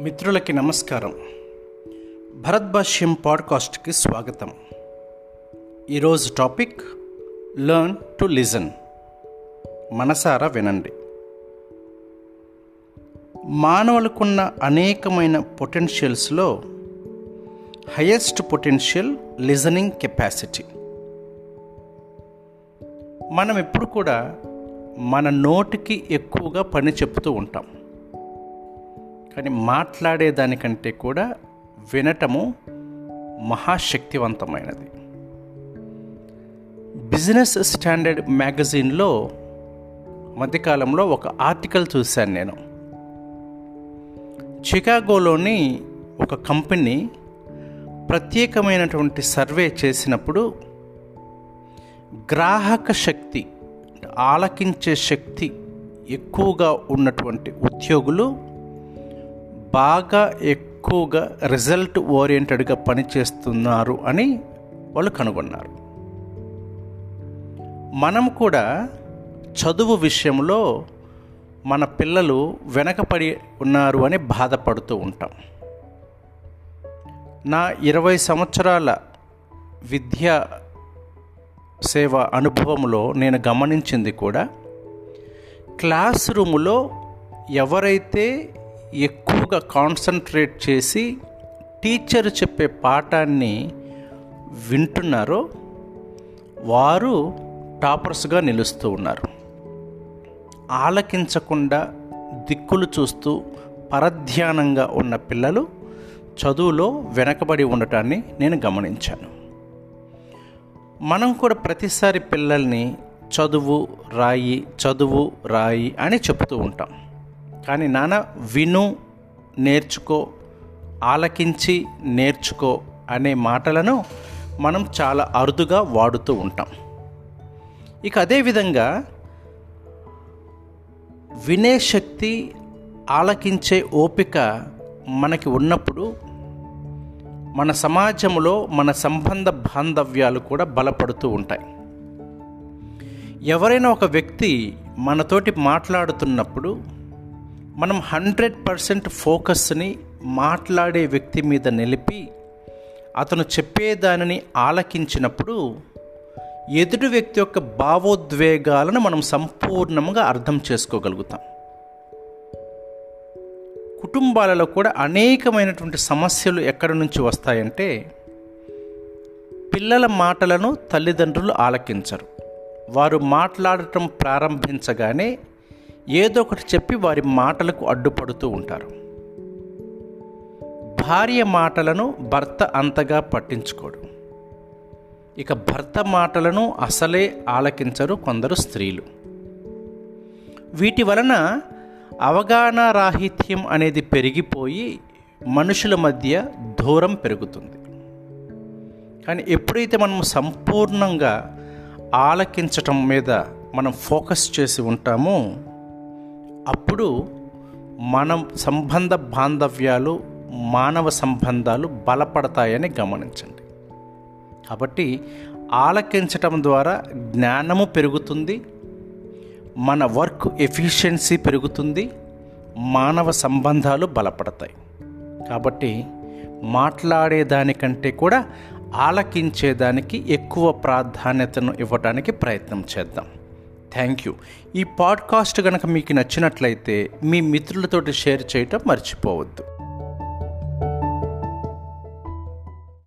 మిత్రులకి నమస్కారం. భరత్ భాష్యం పాడ్కాస్ట్కి స్వాగతం. ఈరోజు టాపిక్ లర్న్ టు లిజన్. మనసారా వినండి. మానవులకున్న అనేకమైన పొటెన్షియల్స్లో హయ్యెస్ట్ పొటెన్షియల్ లిజనింగ్ కెపాసిటీ. మనం ఎప్పుడు కూడా మన నోటికి ఎక్కువగా పని చెప్తూ ఉంటాం. కానీ మాట్లాడేదానికంటే కూడా వినటము మహాశక్తివంతమైనది. బిజినెస్ స్టాండర్డ్ మ్యాగజైన్లో మధ్యకాలంలో ఒక ఆర్టికల్ చూశాను నేను. చికాగోలోని ఒక కంపెనీ ప్రత్యేకమైనటువంటి సర్వే చేసినప్పుడు గ్రాహక శక్తి ఆలకించే శక్తి ఎక్కువగా ఉన్నటువంటి ఉద్యోగులు బాగా ఎక్కువగా రిజల్ట్ ఓరియంటెడ్గా పనిచేస్తున్నారు అని వాళ్ళు కనుగొన్నారు. మనం కూడా చదువు విషయంలో మన పిల్లలు వెనకపడి ఉన్నారు అని బాధపడుతూ ఉంటాం. నా ఇరవై సంవత్సరాల విద్యా సేవ అనుభవంలో నేను గమనించింది కూడా క్లాస్ రూములో ఎవరైతే ఎక్కువ ఎక్కువగా కాన్సన్ట్రేట్ చేసి టీచర్ చెప్పే పాఠాన్ని వింటున్నారో వారు టాపర్స్గా నిలుస్తూ ఉన్నారు. ఆలకించకుండా దిక్కులు చూస్తూ పరధ్యానంగా ఉన్న పిల్లలు చదువులో వెనకబడి ఉండటాన్ని నేను గమనించాను. మనం కూడా ప్రతిసారి పిల్లల్ని చదువు రాయి చదువు రాయి అని చెబుతూ ఉంటాం. కానీ నాన్న విను నేర్చుకో ఆలకించి నేర్చుకో అనే మాటలను మనం చాలా అరుదుగా వాడుతూ ఉంటాం. ఇక అదేవిధంగా వినే శక్తి ఆలకించే ఓపిక మనకి ఉన్నప్పుడు మన సమాజంలో మన సంబంధ బాంధవ్యాలు కూడా బలపడుతూ ఉంటాయి. ఎవరైనా ఒక వ్యక్తి మనతోటి మాట్లాడుతున్నప్పుడు మనం హండ్రెడ్ పర్సెంట్ ఫోకస్ని మాట్లాడే వ్యక్తి మీద నిలిపి అతను చెప్పేదానిని ఆలకించినప్పుడు ఎదుటి వ్యక్తి యొక్క భావోద్వేగాలను మనం సంపూర్ణంగా అర్థం చేసుకోగలుగుతాం. కుటుంబాలలో కూడా అనేకమైనటువంటి సమస్యలు ఎక్కడి నుంచి వస్తాయంటే పిల్లల మాటలను తల్లిదండ్రులు ఆలకించరు. వారు మాట్లాడటం ప్రారంభించగానే ఏదో ఒకటి చెప్పి వారి మాటలకు అడ్డుపడుతూ ఉంటారు. భార్య మాటలను భర్త అంతగా పట్టించుకోడు. ఇక భర్త మాటలను అసలే ఆలకించరు కొందరు స్త్రీలు. వీటి వలన అవగాహన రాహిత్యం అనేది పెరిగిపోయి మనుషుల మధ్య దూరం పెరుగుతుంది. కానీ ఎప్పుడైతే మనం సంపూర్ణంగా ఆలకించటం మీద మనం ఫోకస్ చేసి ఉంటామో అప్పుడు మనం సంబంధ బాంధవ్యాలు మానవ సంబంధాలు బలపడతాయని గమనించండి. కాబట్టి ఆలకించటం ద్వారా జ్ఞానము పెరుగుతుంది మన వర్క్ ఎఫిషియన్సీ పెరుగుతుంది మానవ సంబంధాలు బలపడతాయి. కాబట్టి మాట్లాడేదానికంటే కూడా ఆలకించేదానికి ఎక్కువ ప్రాధాన్యతను ఇవ్వడానికి ప్రయత్నం చేద్దాం. Thank you. ఈ పాడ్కాస్ట్ కనుక మీకు నచ్చినట్లయితే మీ మిత్రులతోటి షేర్ చేయటం మర్చిపోవద్దు.